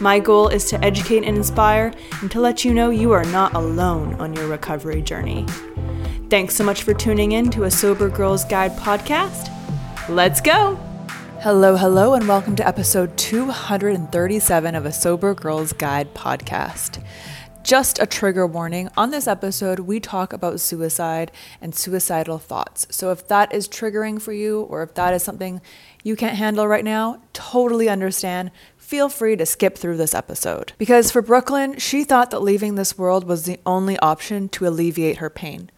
My goal is to educate and inspire and to let you know you are not alone on your recovery journey. Thanks so much for tuning in to a Sober Girls Guide podcast. Let's go! Hello, hello, and welcome to episode 237 of a Sober Girls Guide podcast. Just a trigger warning on this episode, we talk about suicide and suicidal thoughts. So, if that is triggering for you, or if that is something you can't handle right now, totally understand feel free to skip through this episode. Because for Brooklyn, she thought that leaving this world was the only option to alleviate her pain.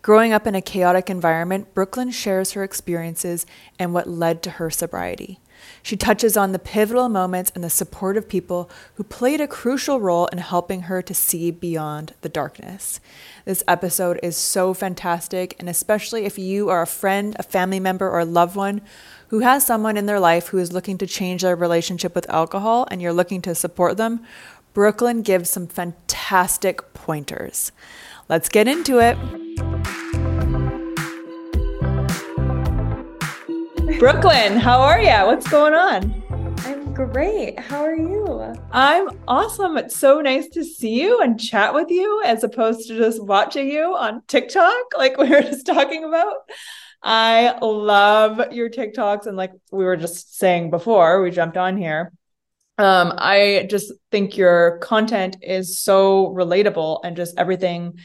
Growing up in a chaotic environment, Brooklyn shares her experiences and what led to her sobriety. She touches on the pivotal moments and the supportive people who played a crucial role in helping her to see beyond the darkness. This episode is so fantastic, and especially if you are a friend, a family member, or a loved one who has someone in their life who is looking to change their relationship with alcohol and you're looking to support them, Brooklyn gives some fantastic pointers. Let's get into it. Brooklyn, how are you? What's going on? I'm great. How are you? I'm awesome. It's so nice to see you and chat with you as opposed to just watching you on TikTok, like we were just talking about. I love your TikToks. And like we were just saying before we jumped on here, um, I just think your content is so relatable and just everything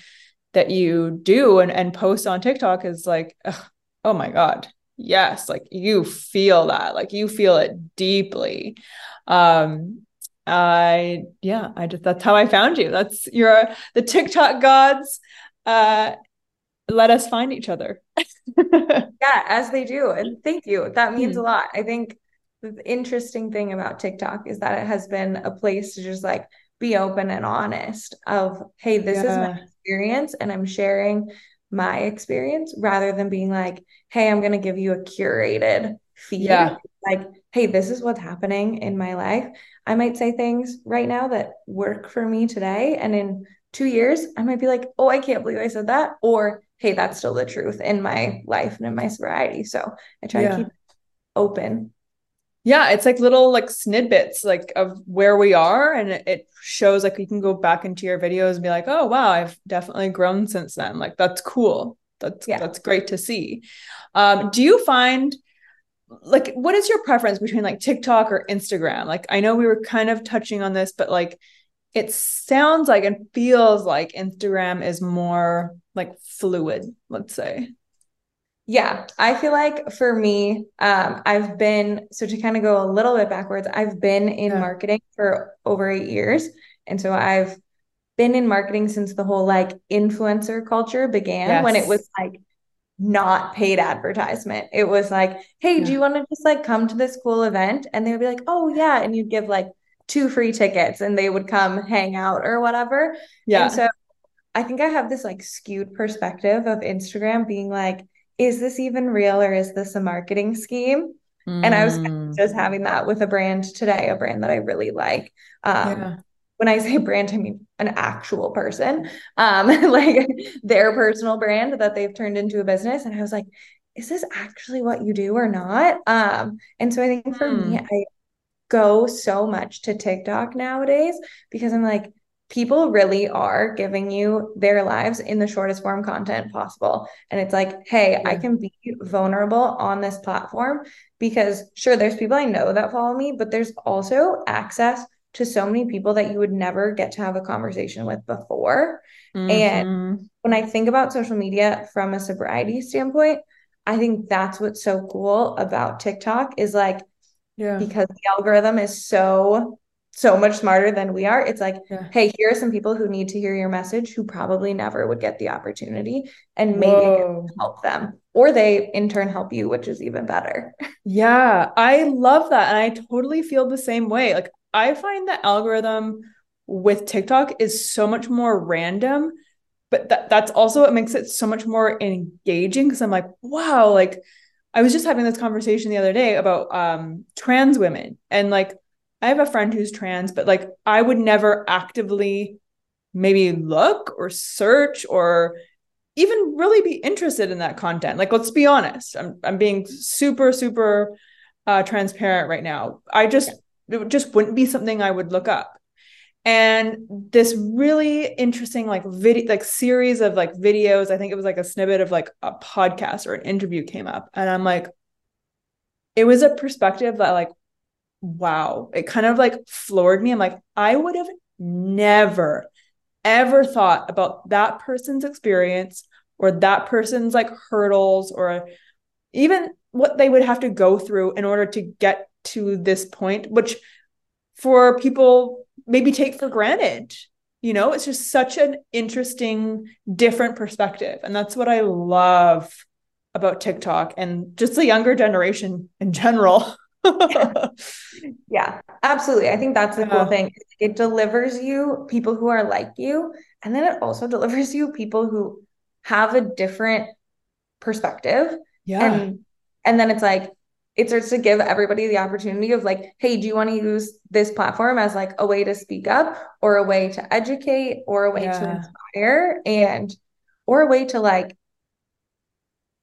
that you do and, and post on TikTok is like, ugh, oh my God. Yes, like you feel that, like you feel it deeply. Um, I yeah, I just that's how I found you. That's your the TikTok gods uh let us find each other. yeah, as they do. And thank you. That means mm. a lot. I think the interesting thing about TikTok is that it has been a place to just like be open and honest of, hey, this yeah. is my experience and I'm sharing my experience rather than being like, hey, I'm going to give you a curated feed. Yeah. Like, hey, this is what's happening in my life. I might say things right now that work for me today. And in two years, I might be like, oh, I can't believe I said that. Or hey, that's still the truth in my life and in my sobriety. So I try yeah. to keep open. Yeah, it's like little like snippets like of where we are, and it shows like you can go back into your videos and be like, oh wow, I've definitely grown since then. Like that's cool. That's yeah. that's great to see. Um, do you find like what is your preference between like TikTok or Instagram? Like I know we were kind of touching on this, but like it sounds like and feels like Instagram is more like fluid, let's say. Yeah, I feel like for me, um, I've been so to kind of go a little bit backwards, I've been in yeah. marketing for over eight years. And so I've been in marketing since the whole like influencer culture began yes. when it was like not paid advertisement. It was like, hey, yeah. do you want to just like come to this cool event? And they would be like, oh, yeah. And you'd give like two free tickets and they would come hang out or whatever. Yeah. And so I think I have this like skewed perspective of Instagram being like, is this even real or is this a marketing scheme? Mm. And I was kind of mm. just having that with a brand today, a brand that I really like. Um, yeah. when I say brand, I mean an actual person, um, like their personal brand that they've turned into a business. And I was like, is this actually what you do or not? Um, and so I think for hmm. me, I go so much to TikTok nowadays because I'm like, people really are giving you their lives in the shortest form content possible. And it's like, hey, yeah. I can be vulnerable on this platform because sure, there's people I know that follow me, but there's also access to so many people that you would never get to have a conversation with before. Mm-hmm. And when I think about social media from a sobriety standpoint, I think that's what's so cool about TikTok is like, yeah, because the algorithm is so so much smarter than we are. It's like, yeah. hey, here are some people who need to hear your message who probably never would get the opportunity, and maybe help them, or they in turn help you, which is even better. Yeah, I love that. And I totally feel the same way. Like, I find the algorithm with TikTok is so much more random, but that, that's also what makes it so much more engaging because I'm like, wow, like, I was just having this conversation the other day about um, trans women and like I have a friend who's trans, but like I would never actively maybe look or search or even really be interested in that content. Like let's be honest. I'm I'm being super super uh transparent right now. I just yeah. it just wouldn't be something I would look up. And this really interesting like video like series of like videos, I think it was like a snippet of like a podcast or an interview came up and I'm like it was a perspective that like wow, it kind of like floored me. I'm like, I would have never, ever thought about that person's experience or that person's like hurdles or even what they would have to go through in order to get to this point, which for people maybe take for granted. You know, it's just such an interesting, different perspective. And that's what I love about TikTok and just the younger generation in general. yeah. absolutely. I think that's the yeah. cool thing. It delivers you people who are like you, and then it also delivers you people who have a different perspective. Yeah. And and then it's like it starts to give everybody the opportunity of like, hey, do you want to use this platform as like a way to speak up or a way to educate or a way yeah. to inspire and or a way to like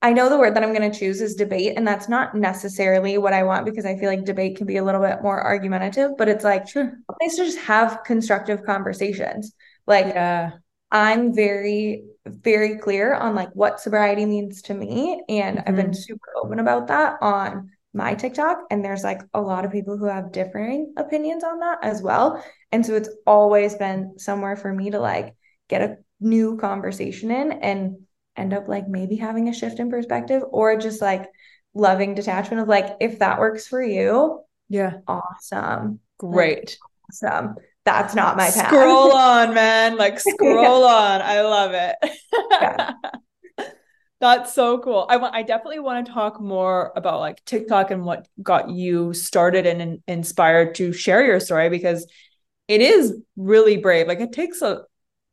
I know the word that I'm going to choose is debate, and that's not necessarily what I want because I feel like debate can be a little bit more argumentative, but it's like sure. a place to just have constructive conversations. Like, yeah. I'm very, very clear on like what sobriety means to me, and mm-hmm. I've been mm-hmm. super open about that on my TikTok. And there's like a lot of people who have differing opinions on that as well. And so it's always been somewhere for me to like get a new conversation in and end up like maybe having a shift in perspective or just like loving detachment of like if that works for you yeah. awesome. Great. Like, awesome. That's not my path. Scroll on man. Like scroll yeah. on. I love it. Yeah. that's so cool. I want i definitely want to talk more about like tiktok and what got you started and, and inspired to share your story because it is really brave. Like it takes a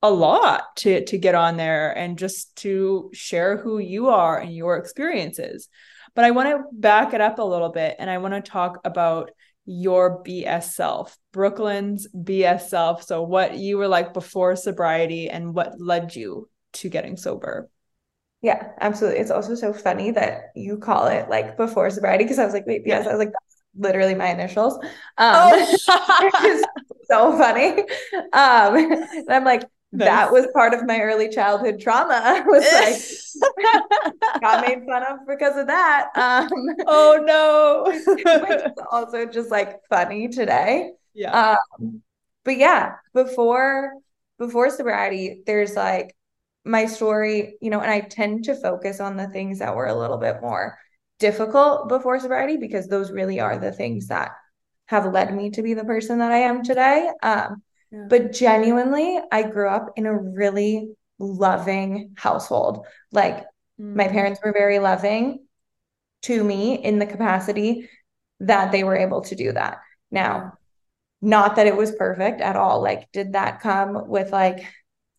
a lot to to get on there and just to share who you are and your experiences. But I want to back it up a little bit and I want to talk about your BS self, Brooklyn's BS self. So what you were like before sobriety and what led you to getting sober. Yeah, absolutely. It's also so funny that you call it like before sobriety because I was like, wait, BS. I was like, that's literally my initials. Um, oh. so funny. Um, and I'm like, Nice. That was part of my early childhood trauma. I was like, got made fun of because of that. Um, oh no. which is also just like funny today. Yeah. Um, but yeah, before before sobriety, there's like my story, you know, and I tend to focus on the things that were a little bit more difficult before sobriety because those really are the things that have led me to be the person that I am today. Um, but genuinely, I grew up in a really loving household. Like mm. my parents were very loving to me in the capacity that they were able to do that. Now, not that it was perfect at all. Like, did that come with like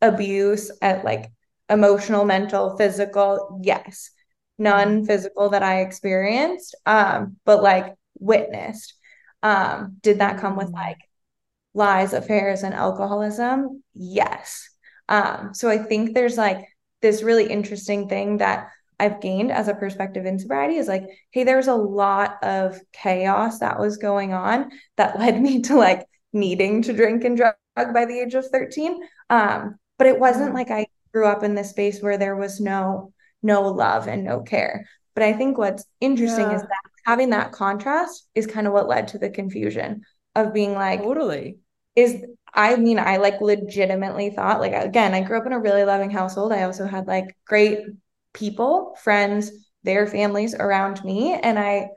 abuse at like emotional, mental, physical? Yes. None mm. physical that I experienced, um, but like witnessed. Um, did that come with mm. like lies, affairs, and alcoholism? Yes. Um, so I think there's like this really interesting thing that I've gained as a perspective in sobriety is like, hey, there's a lot of chaos that was going on that led me to like needing to drink and drug by the age of 13. Um, but it wasn't mm. like I grew up in this space where there was no no love and no care. But I think what's interesting yeah. is that having that contrast is kind of what led to the confusion of being like totally. is I mean I like legitimately thought like again I grew up in a really loving household. I also had like great people friends their families around me. And I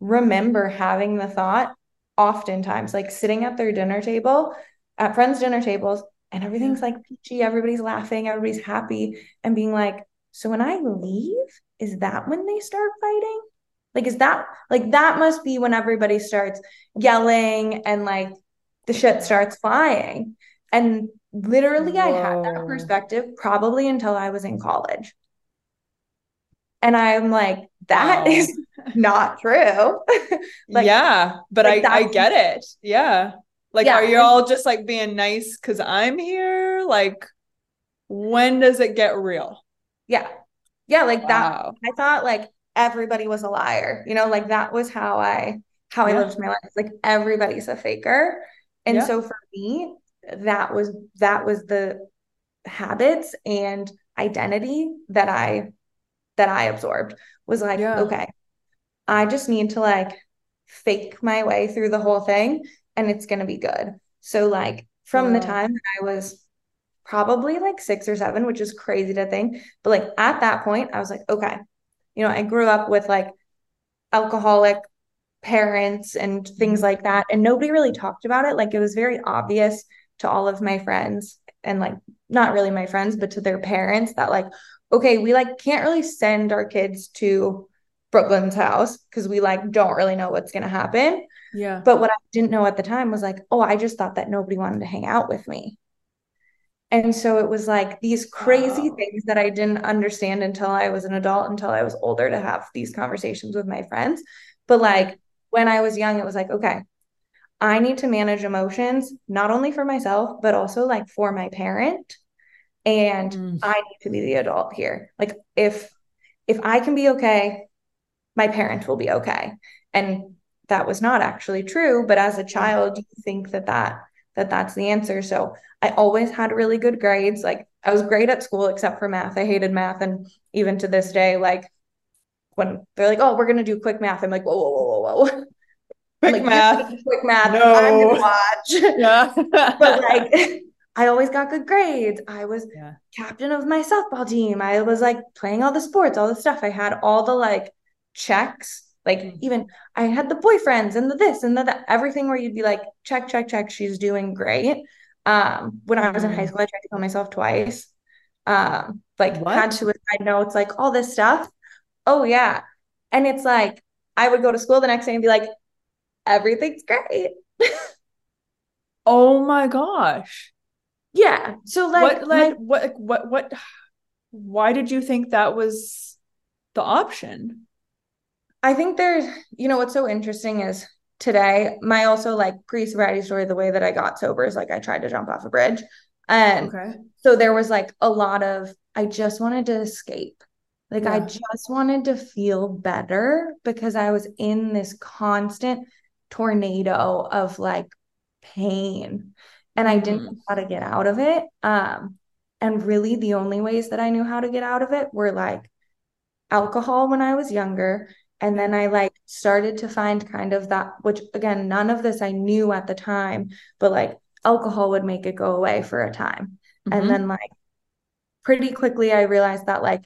remember having the thought oftentimes like sitting at their dinner table at friends dinner tables and everything's like peachy everybody's laughing everybody's happy and being like so when I leave is that when they start fighting like, is that like that must be when everybody starts yelling and like the shit starts flying. And literally, Whoa. I had that perspective probably until I was in college. And I'm like, that wow. is not true. like, yeah, but like I, I get it. Yeah. Like, yeah. are you all just like being nice because I'm here? Like, when does it get real? Yeah. Yeah. Like wow. that. I thought like everybody was a liar. You know, like that was how I how yeah. I lived my life. Like everybody's a faker. And yeah. so for me, that was that was the habits and identity that I that I absorbed was like, yeah. okay, I just need to like fake my way through the whole thing and it's going to be good. So like from the time that I was probably like 6 or 7, which is crazy to think, but like at that point I was like, okay, you know, I grew up with like alcoholic parents and things mm-hmm. like that. And nobody really talked about it. Like it was very obvious to all of my friends and like not really my friends, but to their parents that like, okay, we like can't really send our kids to Brooklyn's house because we like don't really know what's gonna happen. Yeah. But what I didn't know at the time was like, oh, I just thought that nobody wanted to hang out with me. And so it was like these crazy wow. things that I didn't understand until I was an adult, until I was older to have these conversations with my friends. But like when I was young, it was like, okay, I need to manage emotions, not only for myself, but also like for my parent. And mm. I need to be the adult here. Like if if I can be okay, my parent will be okay. And that was not actually true, but as a child, you think that that that that's the answer. So I always had really good grades. Like I was great at school except for math. I hated math. And even to this day, like when they're like, oh, we're gonna do quick math, I'm like, whoa, whoa, whoa, whoa, whoa. Quick like, math. Quick math. No. I'm gonna watch. Yeah. but like I always got good grades. I was yeah. captain of my softball team. I was like playing all the sports, all the stuff. I had all the like checks like mm-hmm. even I had the boyfriends and the this and the that, everything where you'd be like, check, check, check, she's doing great. Um, when I was in high mm-hmm. school, I tried to kill myself twice. Um, like what? had suicide notes, like all this stuff. Oh yeah. And it's like I would go to school the next day and be like, everything's great. oh my gosh. Yeah. So like what like my- what what what why did you think that was the option? I think there's, you know, what's so interesting is today, my also like pre sobriety story, the way that I got sober is like I tried to jump off a bridge. And okay. so there was like a lot of, I just wanted to escape. Like yeah. I just wanted to feel better because I was in this constant tornado of like pain and I didn't mm. know how to get out of it. Um, and really the only ways that I knew how to get out of it were like alcohol when I was younger and then I like started to find kind of that, which again, none of this I knew at the time, but like alcohol would make it go away for a time. Mm-hmm. And then like pretty quickly, I realized that like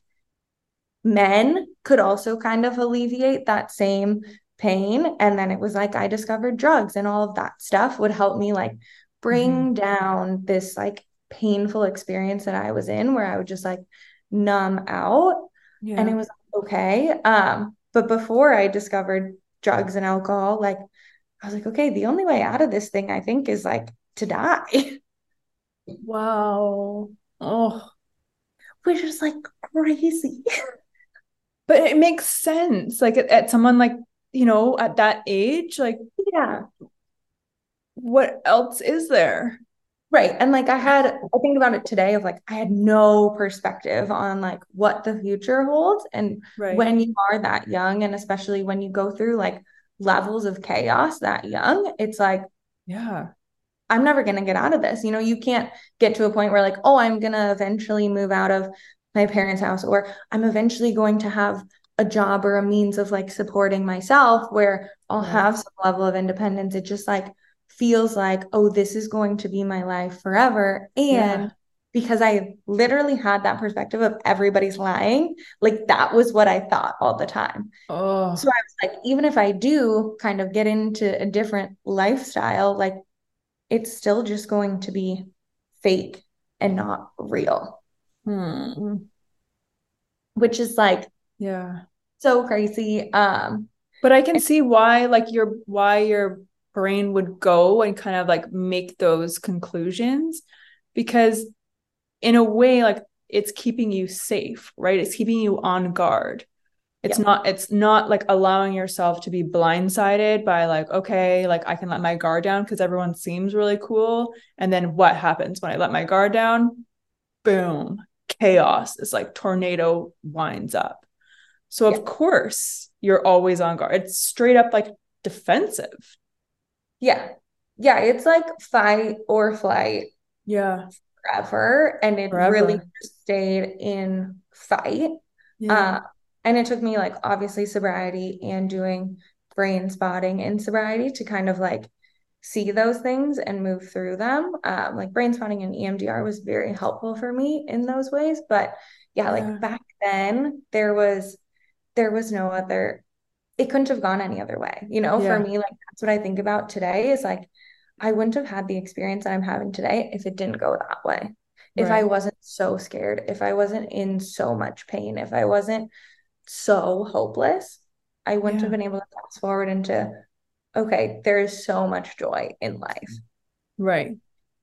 men could also kind of alleviate that same pain. And then it was like I discovered drugs and all of that stuff would help me like bring mm-hmm. down this like painful experience that I was in where I would just like numb out. Yeah. And it was okay. Um, but before I discovered drugs and alcohol, like I was like, okay, the only way out of this thing, I think, is like to die. Wow. Oh, which is like crazy. but it makes sense. Like at, at someone like, you know, at that age, like, yeah. what else is there? Right. And like I had, I think about it today of like, I had no perspective on like what the future holds. And Right. when you are that young, and especially when you go through like levels of chaos that young, it's like, Yeah. I'm never going to get out of this. You know, you can't get to a point where like, oh, I'm going to eventually move out of my parents' house, or I'm eventually going to have a job or a means of like supporting myself where I'll Right. have some level of independence. It just like feels like, oh, this is going to be my life forever. And Yeah. because I literally had that perspective of everybody's lying, like that was what I thought all the time. Oh. So I was like, even if I do kind of get into a different lifestyle, like it's still just going to be fake and not real, Hmm. which is like Yeah. so crazy. Um, But I can see why like your why your brain would go and kind of like make those conclusions because in a way like it's keeping you safe, right? It's keeping you on guard. It's Yeah. not it's not like allowing yourself to be blindsided by like okay, like I can let my guard down because everyone seems really cool and then what happens when I let my guard down? Boom, chaos. It's like tornado winds up. So of course you're always on guard. It's straight up like defensive. Yeah. Yeah, it's like fight or flight Yeah. forever. And it really Forever. just stayed in fight. Yeah. Uh, and it took me like obviously sobriety and doing brain spotting in sobriety to kind of like see those things and move through them. Um, like brain spotting and EMDR was very helpful for me in those ways. But yeah, like Yeah. back then there was there was no other it couldn't have gone any other way. You know, Yeah. for me, like that's what I think about today is like I wouldn't have had the experience that I'm having today if it didn't go that way. If I wasn't so scared, if I wasn't in so much pain, if I wasn't so hopeless, I wouldn't have been able to fast forward into, okay, there is so much joy in life. Right.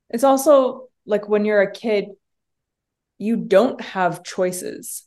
It's also like when you're a kid, you don't have choices.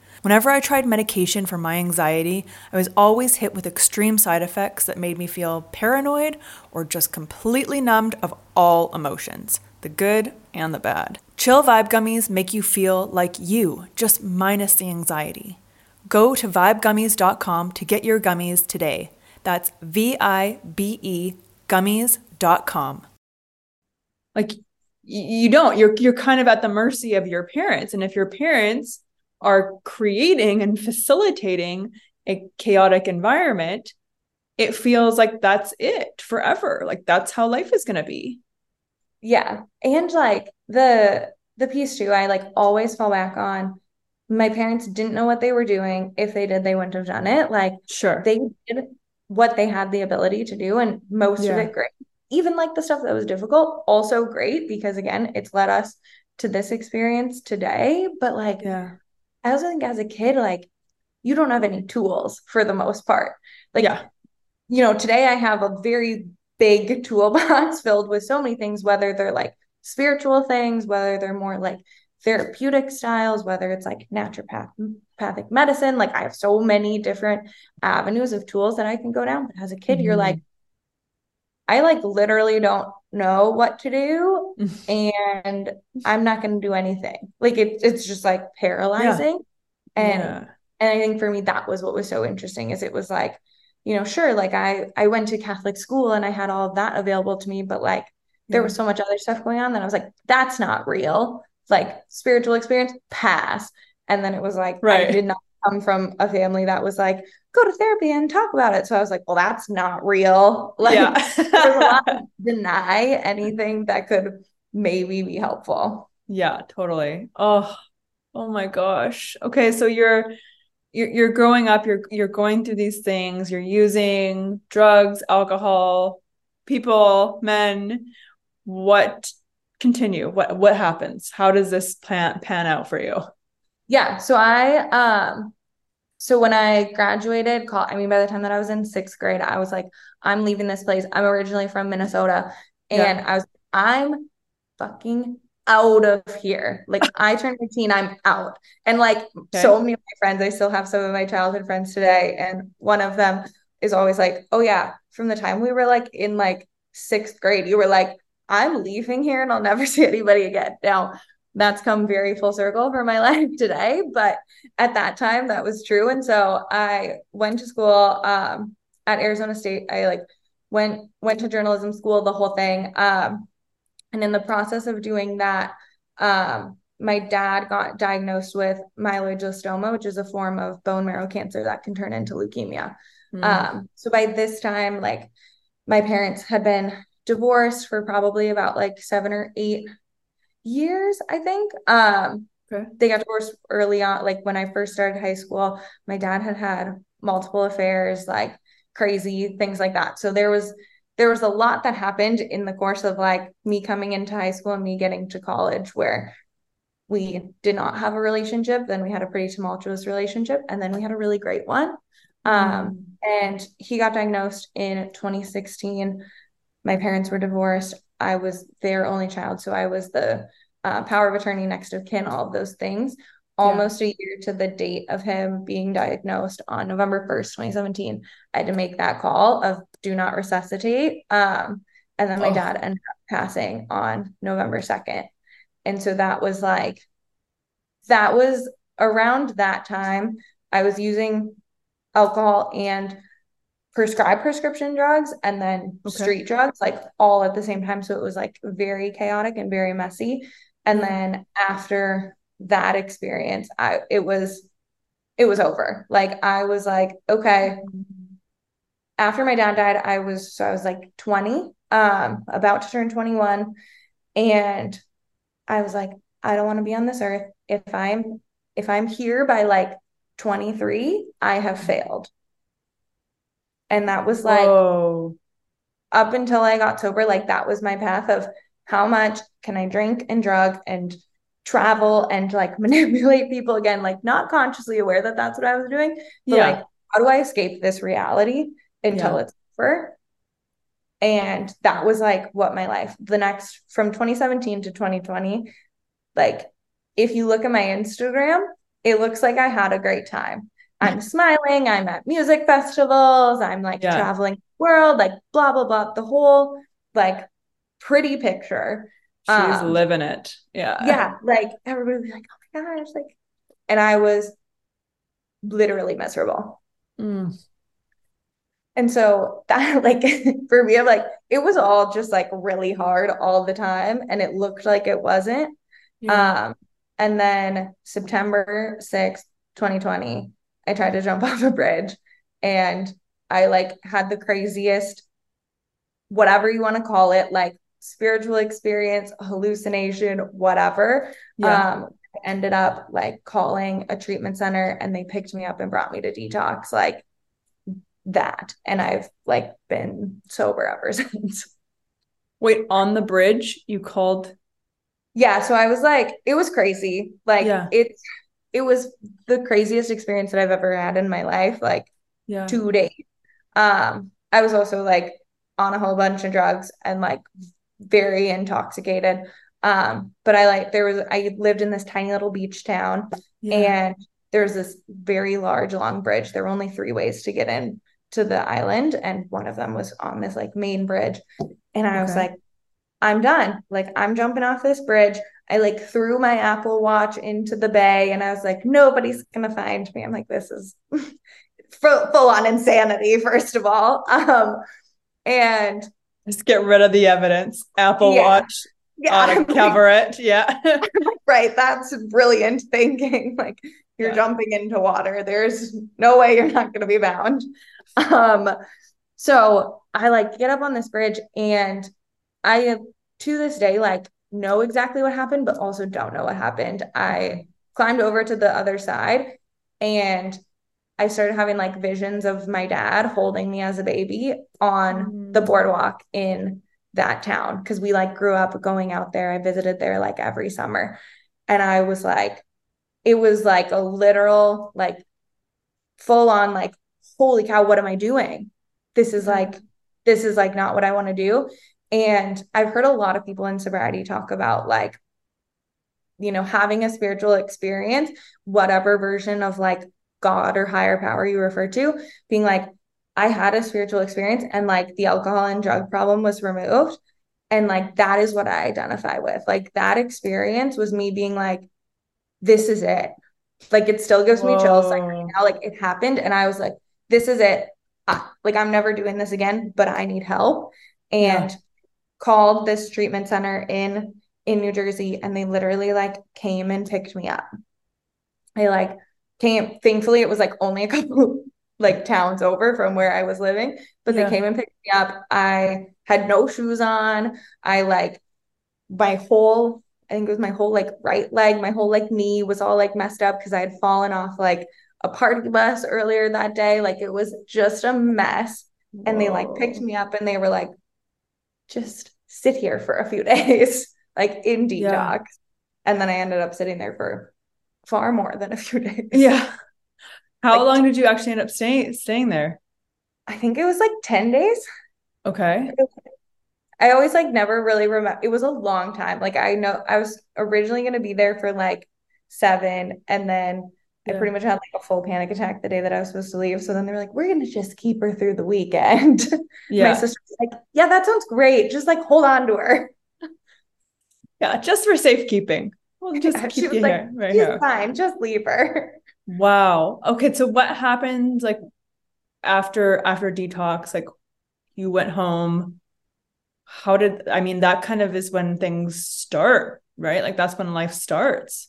Whenever I tried medication for my anxiety, I was always hit with extreme side effects that made me feel paranoid or just completely numbed of all emotions, the good and the bad. Chill Vibe Gummies make you feel like you, just minus the anxiety. Go to vibegummies.com to get your gummies today. That's V I B E gummies.com. Like you don't you're you're kind of at the mercy of your parents and if your parents are creating and facilitating a chaotic environment it feels like that's it forever like that's how life is going to be Yeah. And like the the piece too, I like always fall back on my parents didn't know what they were doing. If they did, they wouldn't have done it. Like sure they did what they had the ability to do, and most of it great. Even like the stuff that was difficult, also great because again, it's led us to this experience today. But like, yeah I also think as a kid, like you don't have any tools for the most part. Like, yeah you know, today I have a very big toolbox filled with so many things, whether they're like spiritual things, whether they're more like therapeutic styles, whether it's like naturopathic medicine. Like I have so many different avenues of tools that I can go down. But as a kid, you're mm-hmm. like, I like literally don't know what to do and I'm not going to do anything. Like it, it's just like paralyzing. And yeah and I think for me that was what was so interesting is it was like, you know, sure, like I I went to Catholic school and I had all of that available to me, but like there was so much other stuff going on that I was like, that's not real. Like spiritual experience, pass. And then it was like I Right. did not come from a family that was like, go to therapy and talk about it. So I was like, well, that's not real. Like yeah there's a lot of deny anything that could maybe be helpful. Yeah, totally. Oh, oh my gosh. Okay, so you're you're you're growing up, you're you're going through these things, you're using drugs, alcohol, people, men. What continue? What what happens? How does this plan pan out for you? Yeah, so I um so when I graduated, call I mean, by the time that I was in sixth grade, I was like, I'm leaving this place. I'm originally from Minnesota. And yeah. I was, I'm fucking out of here. Like I turned 18, I'm out. And like okay. so many of my friends, I still have some of my childhood friends today. And one of them is always like, Oh yeah, from the time we were like in like sixth grade, you were like, I'm leaving here and I'll never see anybody again. Now that's come very full circle for my life today. But at that time, that was true. And so I went to school um, at Arizona State. I like went went to journalism school, the whole thing. Um, and in the process of doing that, um, my dad got diagnosed with myeloid which is a form of bone marrow cancer that can turn into leukemia. Mm. Um, so by this time, like my parents had been divorced for probably about like seven or eight years, I think. Um, okay. They got divorced early on. Like when I first started high school, my dad had had multiple affairs, like crazy things like that. So there was there was a lot that happened in the course of like me coming into high school and me getting to college where we did not have a relationship. Then we had a pretty tumultuous relationship, and then we had a really great one. Um, mm. and he got diagnosed in 2016. My parents were divorced. I was their only child. So I was the uh, power of attorney, next of kin, all of those things. Almost yeah. a year to the date of him being diagnosed on November 1st, 2017. I had to make that call of do not resuscitate. Um, and then my oh. dad ended up passing on November 2nd. And so that was like, that was around that time. I was using alcohol and prescribe prescription drugs and then okay. street drugs like all at the same time. So it was like very chaotic and very messy. And mm-hmm. then after that experience i it was it was over. Like i was like okay. After my dad died i was so i was like 20 um about to turn 21 and i was like i don't want to be on this earth. If i'm if i'm here by like 23 i have failed and that was like Whoa. up until I got sober, like that was my path of how much can I drink and drug and travel and like manipulate people again, like not consciously aware that that's what I was doing, but yeah. like, how do I escape this reality until yeah. it's over? And that was like what my life, the next from 2017 to 2020, like if you look at my Instagram, it looks like I had a great time. I'm smiling, I'm at music festivals, I'm like yeah. traveling the world, like blah, blah, blah, the whole like pretty picture. She's um, living it. Yeah. Yeah. Like everybody would be like, oh my gosh, like, and I was literally miserable. Mm. And so that like for me, I'm like, it was all just like really hard all the time. And it looked like it wasn't. Yeah. Um, and then September 6th, 2020, I tried to jump off a bridge and I like had the craziest, whatever you want to call it, like spiritual experience, hallucination, whatever. Yeah. Um, ended up like calling a treatment center and they picked me up and brought me to detox, like that. And I've like been sober ever since. Wait, on the bridge, you called? Yeah. So I was like, it was crazy. Like, yeah. it's it was the craziest experience that I've ever had in my life. Like yeah. two days. Um, I was also like on a whole bunch of drugs and like very intoxicated. Um, but I like there was I lived in this tiny little beach town yeah. and there was this very large long bridge. There were only three ways to get in to the island, and one of them was on this like main bridge. And I okay. was like, I'm done. Like I'm jumping off this bridge. I like threw my Apple Watch into the bay and I was like, nobody's gonna find me. I'm like, this is full on insanity, first of all. Um, and just get rid of the evidence. Apple yeah. Watch. Yeah. cover it. Yeah. right. That's brilliant thinking. Like you're yeah. jumping into water. There's no way you're not gonna be bound. Um, so I like get up on this bridge and I to this day like know exactly what happened, but also don't know what happened. I climbed over to the other side and I started having like visions of my dad holding me as a baby on mm-hmm. the boardwalk in that town because we like grew up going out there. I visited there like every summer. And I was like, it was like a literal like full on like, holy cow, what am I doing? This is like, this is like not what I want to do. And I've heard a lot of people in sobriety talk about like, you know, having a spiritual experience, whatever version of like God or higher power you refer to, being like, I had a spiritual experience and like the alcohol and drug problem was removed. And like that is what I identify with. Like that experience was me being like, this is it. Like it still gives Whoa. me chills like right now. Like it happened. And I was like, this is it. Ah, like I'm never doing this again, but I need help. And yeah. Called this treatment center in in New Jersey and they literally like came and picked me up. I like came thankfully it was like only a couple like towns over from where I was living, but yeah. they came and picked me up. I had no shoes on. I like my whole I think it was my whole like right leg, my whole like knee was all like messed up because I had fallen off like a party bus earlier that day. Like it was just a mess. Whoa. And they like picked me up and they were like, just sit here for a few days, like in detox. Yeah. And then I ended up sitting there for far more than a few days. Yeah. How like, long did you actually end up staying staying there? I think it was like 10 days. Okay. I always like never really remember. It was a long time. Like I know I was originally going to be there for like seven, and then. I pretty much had like a full panic attack the day that I was supposed to leave. So then they were like, "We're going to just keep her through the weekend." Yeah. My sister was like, "Yeah, that sounds great. Just like hold on to her." Yeah, just for safekeeping. We'll just yeah, keep you like, here. Right She's here. fine. Just leave her. Wow. Okay. So what happened like after after detox? Like you went home how did i mean that kind of is when things start right like that's when life starts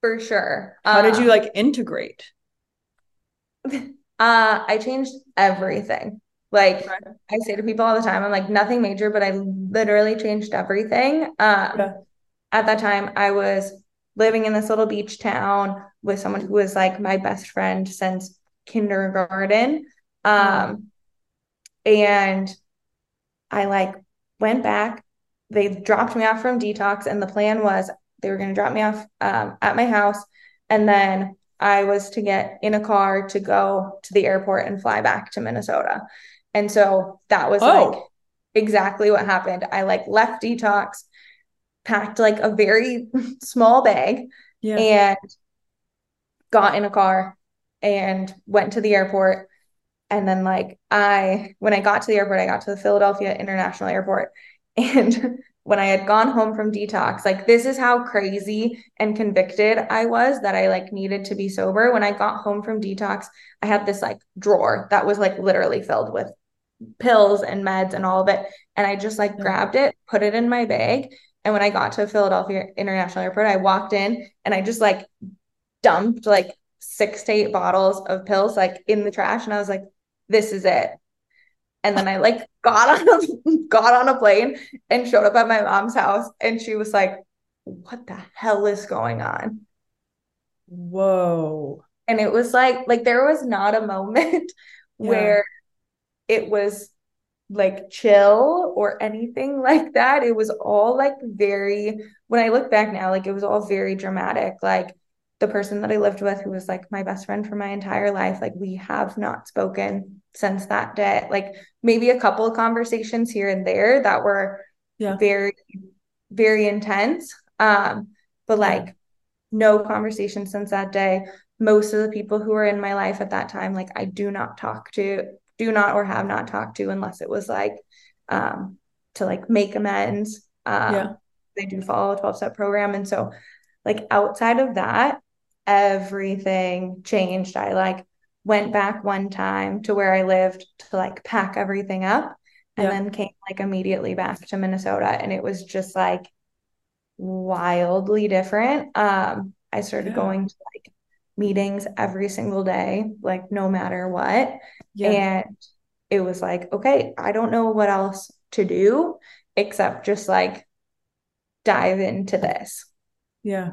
for sure how did you um, like integrate uh i changed everything like okay. i say to people all the time i'm like nothing major but i literally changed everything um yeah. at that time i was living in this little beach town with someone who was like my best friend since kindergarten um and i like went back. They dropped me off from detox, and the plan was they were going to drop me off um, at my house, and then I was to get in a car to go to the airport and fly back to Minnesota. And so that was oh. like exactly what happened. I like left detox, packed like a very small bag, yeah. and got in a car and went to the airport and then like I when I got to the airport, I got to the Philadelphia International Airport and when I had gone home from detox, like this is how crazy and convicted I was that I like needed to be sober. When I got home from detox, I had this like drawer that was like literally filled with pills and meds and all of it. And I just like mm-hmm. grabbed it, put it in my bag. And when I got to Philadelphia International Airport, I walked in and I just like dumped like six to eight bottles of pills like in the trash. And I was like, this is it. And then I like got on a got on a plane and showed up at my mom's house and she was like, what the hell is going on? Whoa. And it was like like there was not a moment yeah. where it was like chill or anything like that. It was all like very when I look back now, like it was all very dramatic. Like the person that I lived with, who was like my best friend for my entire life, like we have not spoken since that day. Like maybe a couple of conversations here and there that were yeah. very, very intense. Um, but like no conversation since that day. Most of the people who were in my life at that time, like I do not talk to, do not or have not talked to unless it was like um to like make amends. Um yeah. they do follow a 12 step program. And so like outside of that, everything changed. I like went back one time to where I lived to like pack everything up and yeah. then came like immediately back to Minnesota and it was just like wildly different. Um I started yeah. going to like meetings every single day, like no matter what. Yeah. And it was like, okay, I don't know what else to do except just like dive into this. Yeah.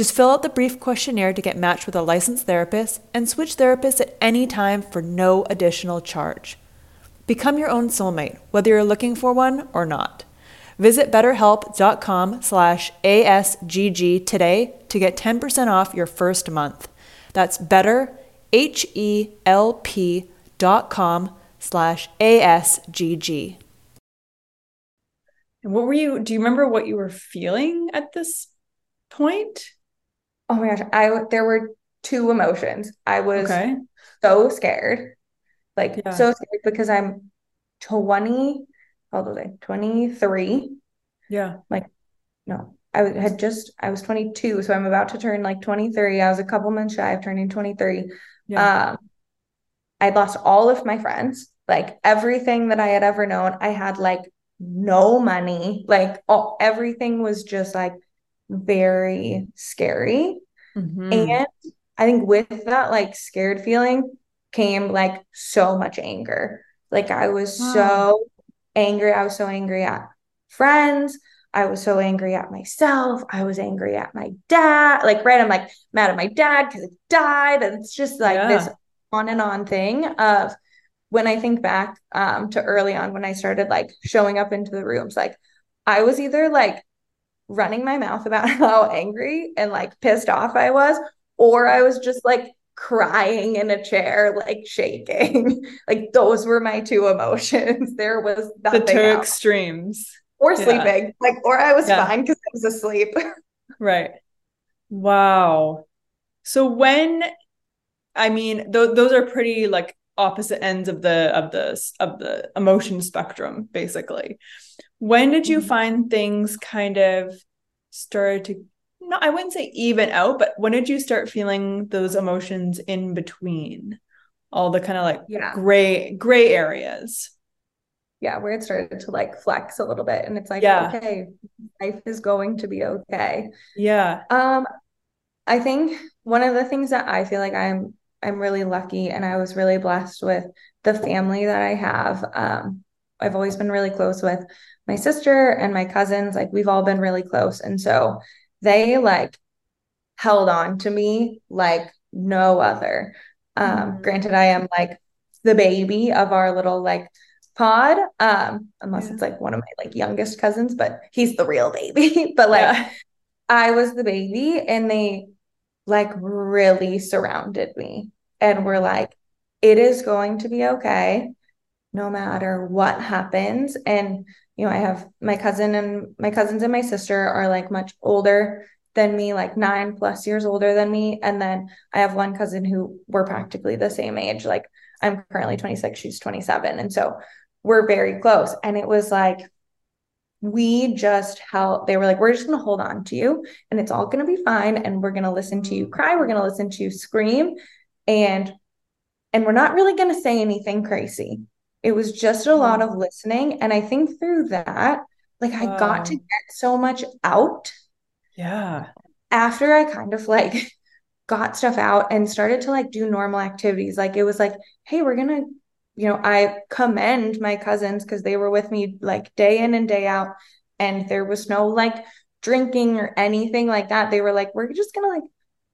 Just fill out the brief questionnaire to get matched with a licensed therapist and switch therapists at any time for no additional charge. Become your own soulmate, whether you're looking for one or not. Visit betterhelp.com slash ASGG today to get 10% off your first month. That's better, H-E-L-P dot com slash ASGG. And what were you, do you remember what you were feeling at this point? Oh my gosh, I there were two emotions. I was okay. so scared. Like yeah. so scared because I'm 20, how old was I? 23. Yeah. Like, no, I had just, I was 22. So I'm about to turn like 23. I was a couple months shy of turning 23. Yeah. Um, I'd lost all of my friends, like everything that I had ever known. I had like no money, like all, everything was just like very scary. Mm-hmm. And I think with that like scared feeling came like so much anger. Like I was wow. so angry. I was so angry at friends. I was so angry at myself. I was angry at my dad. Like, right, I'm like mad at my dad because he died. And it's just like yeah. this on and on thing of when I think back um, to early on when I started like showing up into the rooms, like I was either like running my mouth about how angry and like pissed off I was, or I was just like crying in a chair, like shaking. like those were my two emotions. There was the two else. extremes. Or yeah. sleeping, like, or I was yeah. fine because I was asleep. right. Wow. So when, I mean, th- those are pretty like opposite ends of the of the of the emotion spectrum, basically. When did you mm-hmm. find things kind of started to no, I wouldn't say even out, but when did you start feeling those emotions in between all the kind of like yeah. gray gray areas? Yeah, where it started to like flex a little bit and it's like yeah. okay, life is going to be okay. Yeah. Um I think one of the things that I feel like I'm I'm really lucky and I was really blessed with the family that I have. Um I've always been really close with my sister and my cousins. Like we've all been really close. And so they like held on to me like no other. Um, mm-hmm. granted, I am like the baby of our little like pod. Um, unless yeah. it's like one of my like youngest cousins, but he's the real baby. but like yeah. I was the baby and they like really surrounded me and were like, it is going to be okay no matter what happens. And you know, I have my cousin and my cousins and my sister are like much older than me, like nine plus years older than me. And then I have one cousin who we're practically the same age. Like I'm currently 26, she's 27. And so we're very close. And it was like, we just held, they were like, we're just going to hold on to you and it's all going to be fine. And we're going to listen to you cry. We're going to listen to you scream. And, and we're not really going to say anything crazy. It was just a lot of listening. And I think through that, like I got to get so much out. Yeah. After I kind of like got stuff out and started to like do normal activities. Like it was like, hey, we're gonna, you know, I commend my cousins because they were with me like day in and day out. And there was no like drinking or anything like that. They were like, we're just gonna like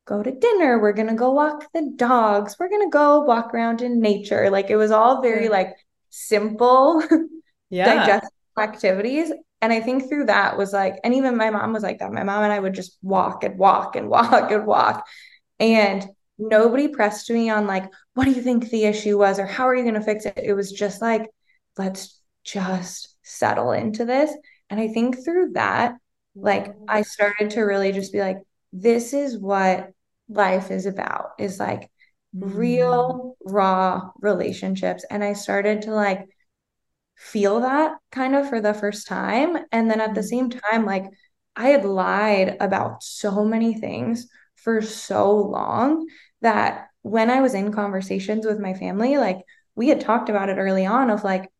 go to dinner. We're gonna go walk the dogs. We're gonna go walk around in nature. Like it was all very like simple yeah. digestible activities. And I think through that was like, and even my mom was like that. My mom and I would just walk and walk and walk and walk. And nobody pressed me on like, what do you think the issue was or how are you going to fix it? It was just like, let's just settle into this. And I think through that, like I started to really just be like, this is what life is about is like real raw relationships and i started to like feel that kind of for the first time. And then at the mm-hmm. same time, like I had lied about so many things for so long that when I was in conversations with my family, like we had talked about it early on of like,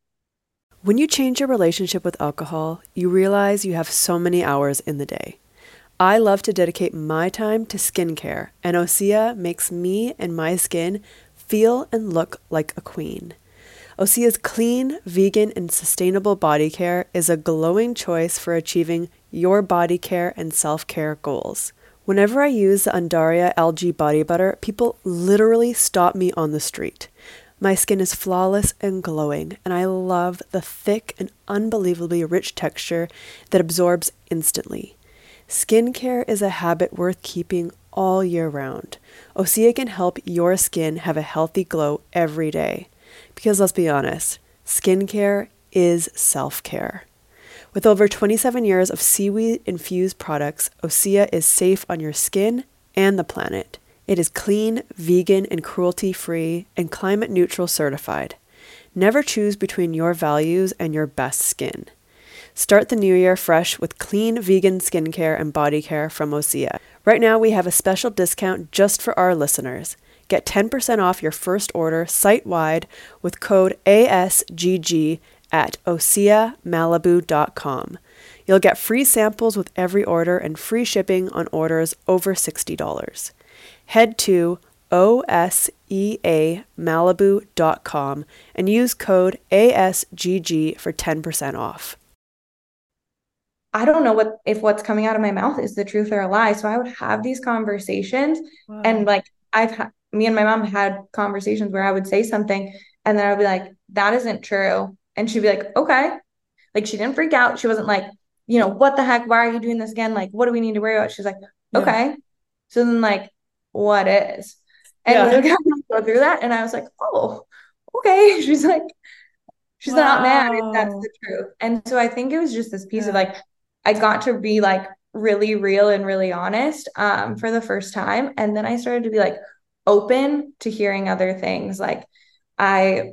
when you change your relationship with alcohol, you realize you have so many hours in the day. I love to dedicate my time to skincare, and Osea makes me and my skin feel and look like a queen. Osea's clean, vegan, and sustainable body care is a glowing choice for achieving your body care and self care goals. Whenever I use the Undaria algae body butter, people literally stop me on the street. My skin is flawless and glowing, and I love the thick and unbelievably rich texture that absorbs instantly. Skincare is a habit worth keeping all year round. Osea can help your skin have a healthy glow every day. Because let's be honest, skincare is self care. With over 27 years of seaweed infused products, Osea is safe on your skin and the planet. It is clean, vegan, and cruelty free, and climate neutral certified. Never choose between your values and your best skin. Start the new year fresh with clean vegan skincare and body care from Osea. Right now, we have a special discount just for our listeners. Get 10% off your first order site wide with code ASGG at oseamalibu.com. You'll get free samples with every order and free shipping on orders over $60. Head to oseamalibu.com and use code ASGG for 10% off. I don't know what if what's coming out of my mouth is the truth or a lie. So I would have these conversations wow. and like I've had me and my mom had conversations where I would say something and then I'd be like, that isn't true. And she'd be like, okay. Like she didn't freak out. She wasn't like, you know, what the heck? Why are you doing this again? Like, what do we need to worry about? She's like, okay. Yeah. So then like, what is? And yeah. we go through that. And I was like, oh, okay. She's like, she's wow. not mad if that's the truth. And so I think it was just this piece yeah. of like, I got to be like really real and really honest um, for the first time. And then I started to be like open to hearing other things. Like I,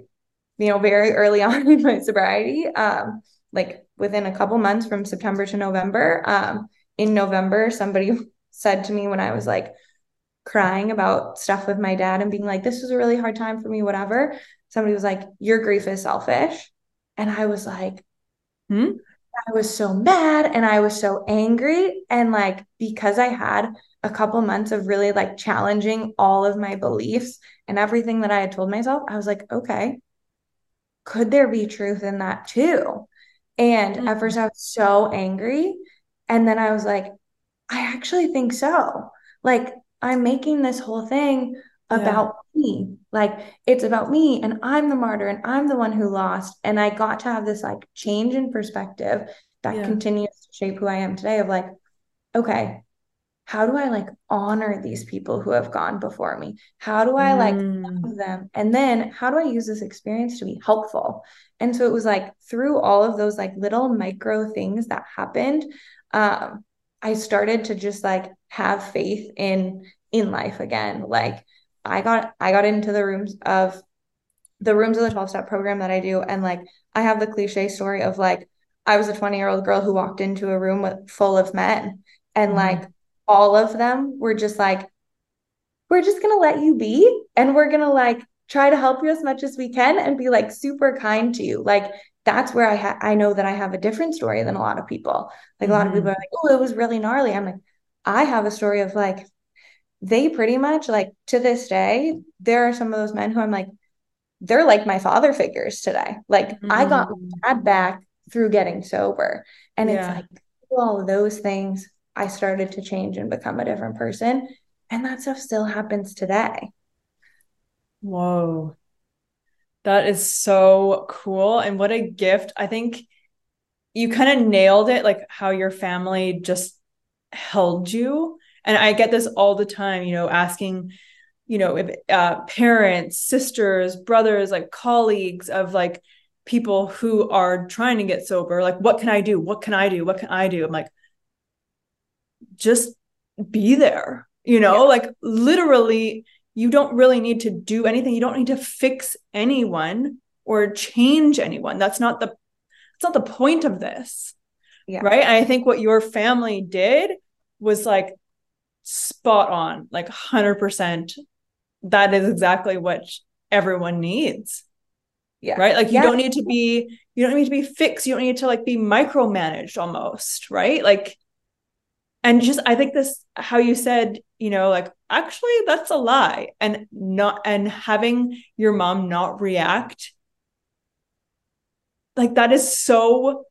you know, very early on in my sobriety, um, like within a couple months from September to November, um, in November, somebody said to me when I was like crying about stuff with my dad and being like, this was a really hard time for me, whatever. Somebody was like, your grief is selfish. And I was like, hmm? I was so mad and I was so angry. And like, because I had a couple months of really like challenging all of my beliefs and everything that I had told myself, I was like, okay, could there be truth in that too? And mm-hmm. at first I was so angry. And then I was like, I actually think so. Like, I'm making this whole thing about yeah. me. Like it's about me and I'm the martyr and I'm the one who lost. And I got to have this like change in perspective that yeah. continues to shape who I am today of like, okay, how do I like honor these people who have gone before me? How do I like mm. them? And then how do I use this experience to be helpful? And so it was like through all of those like little micro things that happened, um, I started to just like have faith in in life again. Like I got I got into the rooms of the rooms of the 12 step program that I do. And like I have the cliche story of like I was a 20 year old girl who walked into a room with full of men. And mm-hmm. like all of them were just like we're just going to let you be and we're going to like try to help you as much as we can and be like super kind to you. Like that's where I ha- I know that I have a different story than a lot of people. Like a lot of people mm-hmm. are like oh it was really gnarly. I'm like I have a story of like they pretty much like to this day, there are some of those men who I'm like, they're like my father figures today. Like mm-hmm. I got my dad back through getting sober. And yeah. it's like all of those things, I started to change and become a different person. And that stuff still happens today. Whoa. That is so cool. And what a gift. I think you kind of nailed it, like how your family just held you and i get this all the time you know asking you know if uh, parents sisters brothers like colleagues of like people who are trying to get sober like what can i do what can i do what can i do i'm like just be there you know yeah. like literally you don't really need to do anything you don't need to fix anyone or change anyone. That's not the that's not the point of this. Yeah. Right. And I think what your family did was like spot on, like 100%. That is exactly what everyone needs. Yeah. Right. Like you Yeah. don't need to be, you don't need to be fixed. You don't need to like be micromanaged almost. Right. Like, and just, I think this, how you said, you know, like, actually, that's a lie. And not, and having your mom not react, like, that is so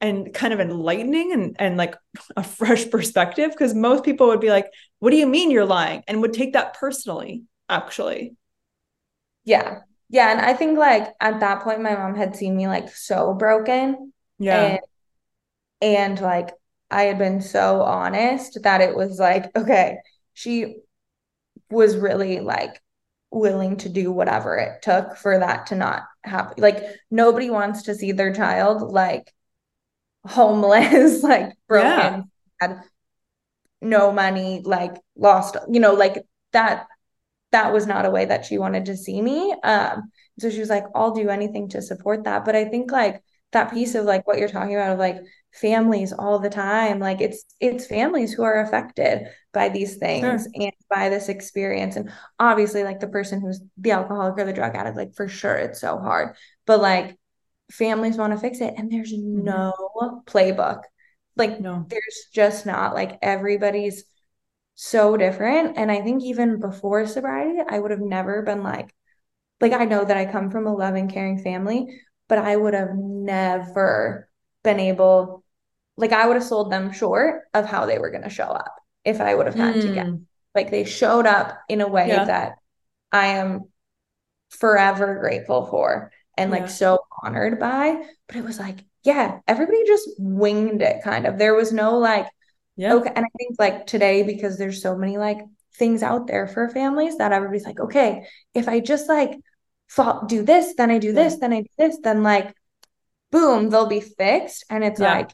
and kind of enlightening and, and like a fresh perspective because most people would be like what do you mean you're lying and would take that personally actually Yeah. Yeah. And I think like at that point, my mom had seen me like so broken. yeah And and like I had been so honest that it was like, okay, she was really like willing to do whatever it took for that to not happen. Like nobody wants to see their child like homeless, like broken, had no money, like lost, you know, like that that was not a way that she wanted to see me. Um, so she was like, I'll do anything to support that. But I think like that piece of like what you're talking about of like families all the time, like it's it's families who are affected by these things Sure. and by this experience. And obviously, like the person who's the alcoholic or the drug addict, like for sure it's so hard. But like families want to fix it, and there's no playbook. Like no there's just not like everybody's so different. And I think even before sobriety, I would have never been like, like I know that I come from a loving, caring family, but I would have never been able, like I would have sold them short of how they were going to show up if I would have had to get. Mm, Like they showed up in a way Yeah. that I am forever grateful for and like Yeah. so honored by. But it was like, yeah, everybody just winged it kind of. There was no like, yeah Okay. And I think like today, because there's so many like things out there for families that everybody's like, okay, if I just like fall, do this, then I do Yeah. this, then I do this, then like boom, they'll be fixed. And it's Yeah. like,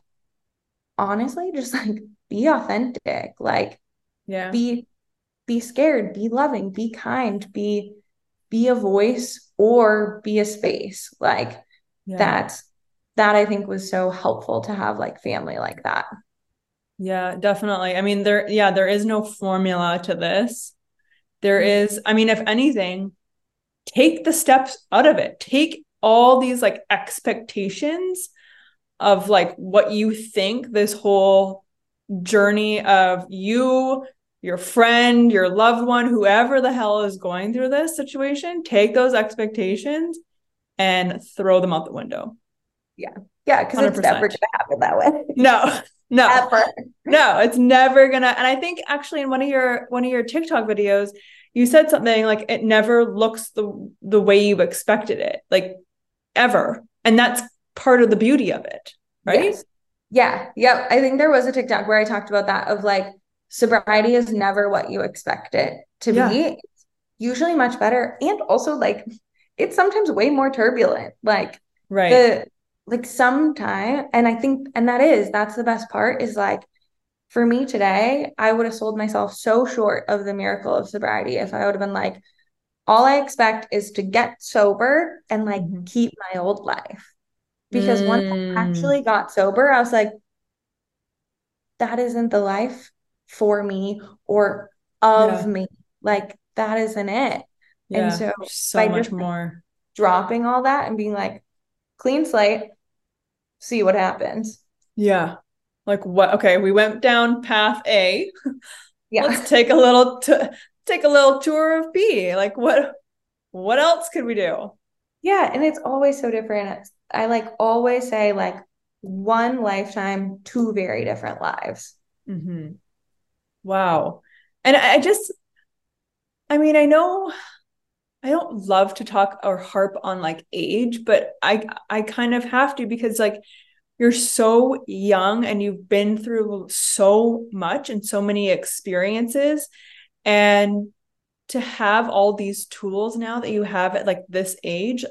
honestly, just like be authentic, like yeah be be scared, be loving, be kind, be be a voice or be a space. Like yeah that's that I think was so helpful to have like family like that. yeah definitely i mean there yeah there is no formula to this there mm-hmm. is i mean if anything take the steps out of it take all these like expectations of like what you think this whole journey of you your friend your loved one whoever the hell is going through this situation take those expectations and throw them out the window Yeah, Yeah. because it's 100%. never gonna happen that way. no no Ever. no it's never gonna and i think actually in one of your one of your tiktok videos you said something like it never looks the the way you expected it like ever and that's part of the beauty of it right Yes. Yeah. Yep. I think there was a TikTok where I talked about that of like sobriety is never what you expect it to Yeah. be. It's usually much better. And also like it's sometimes way more turbulent. Like right the like sometime and I think and that is that's the best part is like for me today, I would have sold myself so short of the miracle of sobriety if I would have been like, all I expect is to get sober and like Mhm. keep my old life. Because once I Mm. actually got sober, I was like, that isn't the life for me or of Yeah. me. Like that isn't it. yeah and so so by much just- more Dropping all that and being like, clean slate, see what happens. yeah like what okay we went down path a Yeah. let's take a little t- take a little tour of b like what what else could we do Yeah, and it's always so different. I like always say like one lifetime, two very different lives. hmm Wow. And I just, I mean, I know I don't love to talk or harp on like age, but I I kind of have to because like you're so young and you've been through so much and so many experiences and to have all these tools now that you have at like this age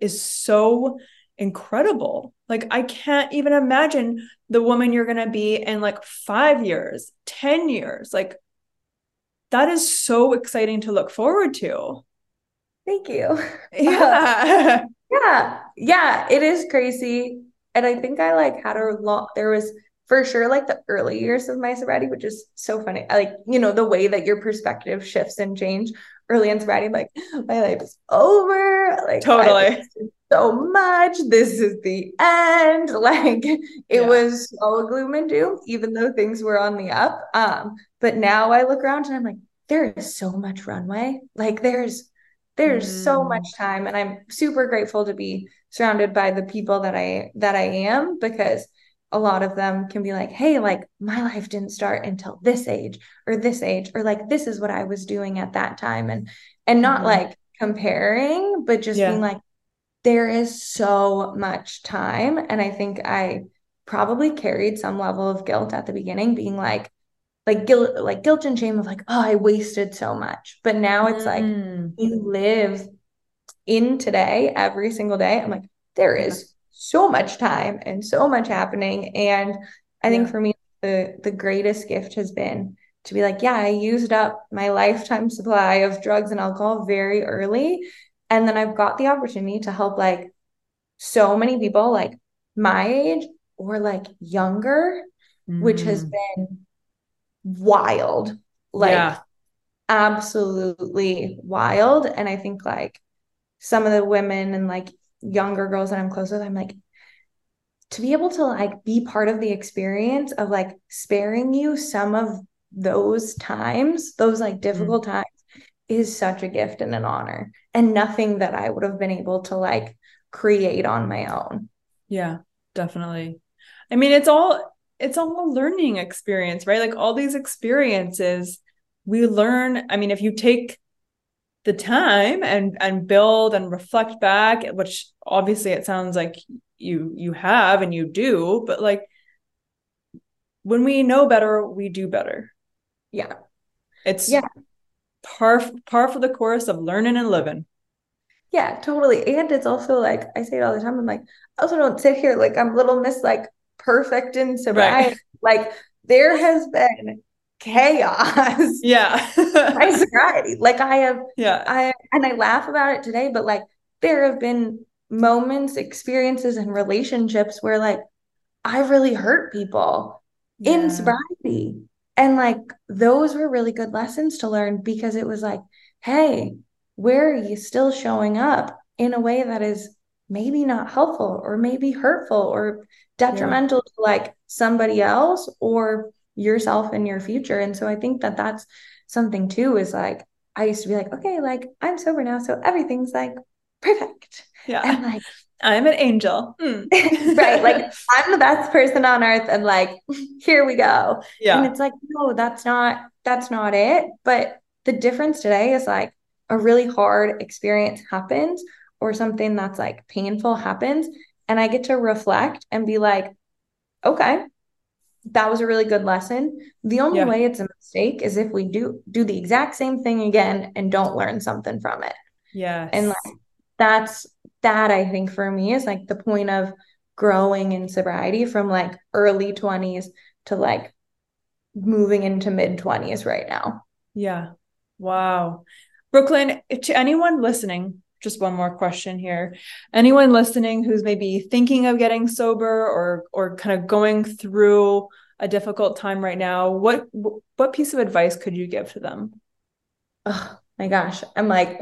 is so incredible. Like I can't even imagine the woman you're going to be in like 5 years, 10 years. Like that is so exciting to look forward to. Thank you. Uh, yeah. Yeah. Yeah. It is crazy. And I think I like had a lot, there was for sure like the early years of my sobriety, which is so funny. I, like, you know, the way that your perspective shifts and change early in sobriety, I'm like, my life is over. Like, totally. So much. This is the end. Like, it yeah. was all gloom and doom, even though things were on the up. Um, but now I look around and I'm like, there is so much runway. Like, there's, there's mm. so much time and i'm super grateful to be surrounded by the people that i that i am because a lot of them can be like hey like my life didn't start until this age or this age or like this is what i was doing at that time and and not mm-hmm. like comparing but just yeah. being like there is so much time and i think i probably carried some level of guilt at the beginning being like like guilt like guilt and shame of like oh i wasted so much but now it's mm. like you live in today every single day i'm like there is so much time and so much happening and i think for me the the greatest gift has been to be like yeah i used up my lifetime supply of drugs and alcohol very early and then i've got the opportunity to help like so many people like my age or like younger mm. which has mm. been wild like yeah. absolutely wild and i think like some of the women and like younger girls that i'm close with i'm like to be able to like be part of the experience of like sparing you some of those times those like difficult mm-hmm. times is such a gift and an honor and nothing that i would have been able to like create on my own yeah definitely i mean it's all it's all a learning experience, right? Like all these experiences we learn. I mean, if you take the time and and build and reflect back, which obviously it sounds like you you have and you do, but like when we know better, we do better. Yeah. It's yeah. par par for the course of learning and living. Yeah, totally. And it's also like I say it all the time. I'm like, I also don't sit here like I'm little miss like perfect and sobriety. Right. Like there has been chaos. Yeah. my sobriety. Like I have yeah. I and I laugh about it today, but like there have been moments, experiences, and relationships where like I really hurt people yeah. in sobriety. And like those were really good lessons to learn because it was like, hey, where are you still showing up in a way that is maybe not helpful or maybe hurtful or detrimental yeah. to like somebody else or yourself and your future. And so I think that that's something too is like, I used to be like, okay, like I'm sober now. So everything's like perfect. Yeah. And like, I'm an angel. Mm. right. Like I'm the best person on earth. And like, here we go. Yeah. And it's like, no, that's not, that's not it. But the difference today is like a really hard experience happens or something that's like painful happens and I get to reflect and be like, okay, that was a really good lesson. The only yeah. way it's a mistake is if we do do the exact same thing again and don't learn something from it. Yeah. And like that's that I think for me is like the point of growing in sobriety from like early 20s to like moving into mid 20s right now. Yeah. Wow. Brooklyn, to anyone listening just one more question here. Anyone listening who's maybe thinking of getting sober or or kind of going through a difficult time right now, what what piece of advice could you give to them? Oh my gosh, I'm like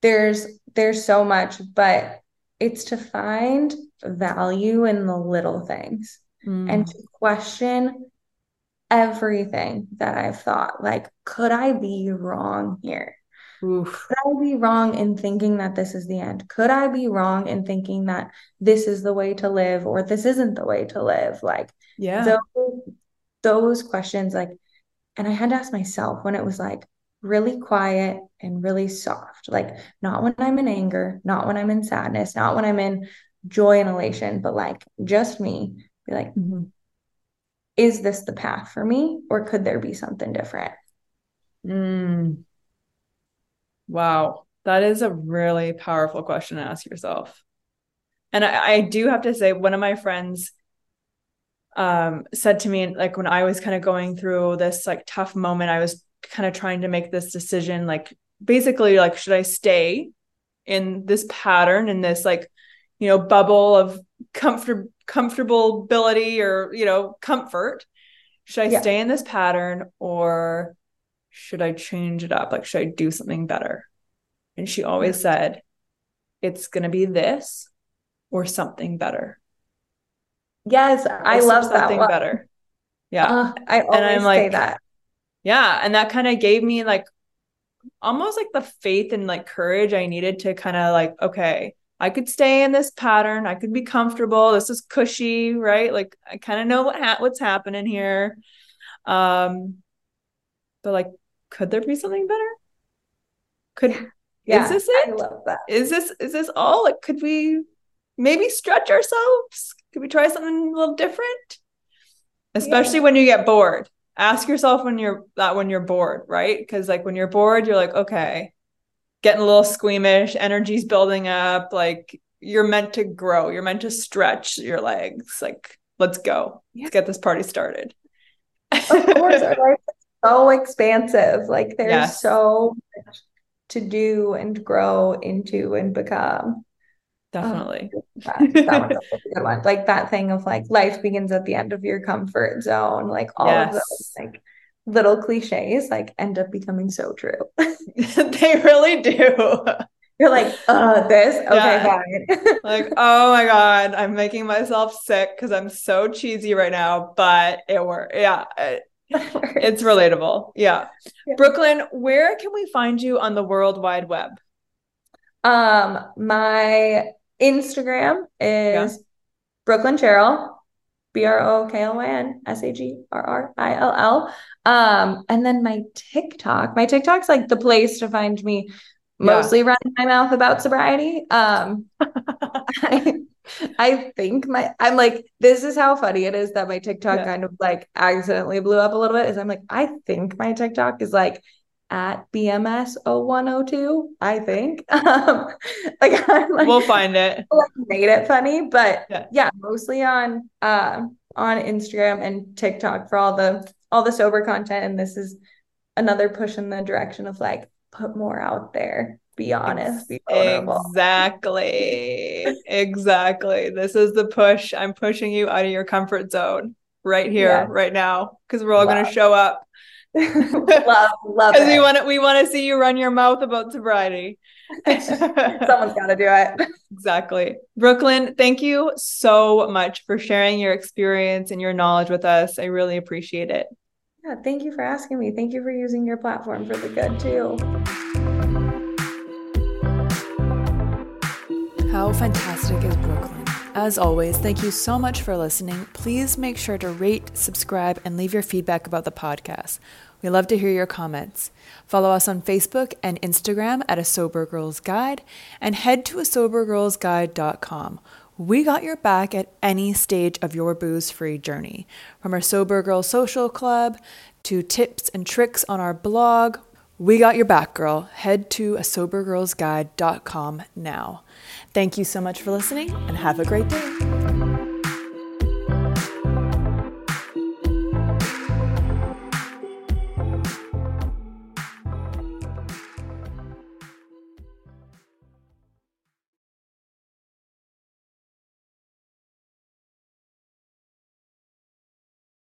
there's there's so much, but it's to find value in the little things mm. and to question everything that I've thought. Like, could I be wrong here? Oof. Could I be wrong in thinking that this is the end? Could I be wrong in thinking that this is the way to live or this isn't the way to live? Like, yeah, those, those questions, like, and I had to ask myself when it was like really quiet and really soft, like, not when I'm in anger, not when I'm in sadness, not when I'm in joy and elation, but like just me, be like, mm-hmm. is this the path for me or could there be something different? Mm. Wow. That is a really powerful question to ask yourself. And I, I do have to say, one of my friends um, said to me, like when I was kind of going through this like tough moment, I was kind of trying to make this decision, like basically, like, should I stay in this pattern in this like you know bubble of comfort comfortability or you know comfort should i yeah. stay in this pattern or should i change it up like should i do something better and she always said it's going to be this or something better yes i love that. something that better yeah uh, i always and I'm like, say that yeah and that kind of gave me like almost like the faith and like courage i needed to kind of like okay I could stay in this pattern. I could be comfortable. This is cushy, right? Like I kind of know what ha- what's happening here. Um, but like, could there be something better? Could yeah, is this it? I love that. Is this is this all? Like, could we maybe stretch ourselves? Could we try something a little different? Especially yeah. when you get bored. Ask yourself when you're that when you're bored, right? Because like when you're bored, you're like, okay, getting a little squeamish, energy's building up, like you're meant to grow, you're meant to stretch your legs. Like, let's go. Yeah. Let's get this party started. of course, our so expansive. Like there's yes. so much to do and grow into and become. Definitely. Oh, that, that good one. Like that thing of like life begins at the end of your comfort zone. Like all yes. of those like little cliches like end up becoming so true. they really do. You're like, uh, this? Okay, yeah. fine. like, oh my God, I'm making myself sick because I'm so cheesy right now, but it worked. Yeah. It, it's relatable. Yeah. yeah. Brooklyn, where can we find you on the World Wide Web? Um, my Instagram is yeah. Brooklyn Sherrill. B R O K L Y N S A G R R I L L. Um, and then my TikTok, my TikTok's like the place to find me mostly yeah. running my mouth about sobriety. Um, I, I think my, I'm like, this is how funny it is that my TikTok yeah. kind of like accidentally blew up a little bit. Is I'm like, I think my TikTok is like at BMS 0102, I think. Um, like like, we'll find it. Like made it funny, but yeah, yeah mostly on uh, on Instagram and TikTok for all the all the sober content. And this is another push in the direction of like put more out there. Be honest, be Exactly. exactly. This is the push. I'm pushing you out of your comfort zone right here, right now, because we're all going to show up love, love Because we want to, we want to see you run your mouth about sobriety. Someone's got to do it. Exactly. Brooklyn, thank you so much for sharing your experience and your knowledge with us. I really appreciate it. Yeah, thank you for asking me. Thank you for using your platform for the good too. How fantastic is Brooklyn? As always, thank you so much for listening. Please make sure to rate, subscribe, and leave your feedback about the podcast. We love to hear your comments. Follow us on Facebook and Instagram at A Sober Girls Guide and head to a sobergirlsguide.com. We got your back at any stage of your booze free journey, from our Sober Girl Social Club to tips and tricks on our blog. We got your back, girl. Head to a sobergirlsguide.com now. Thank you so much for listening and have a great day.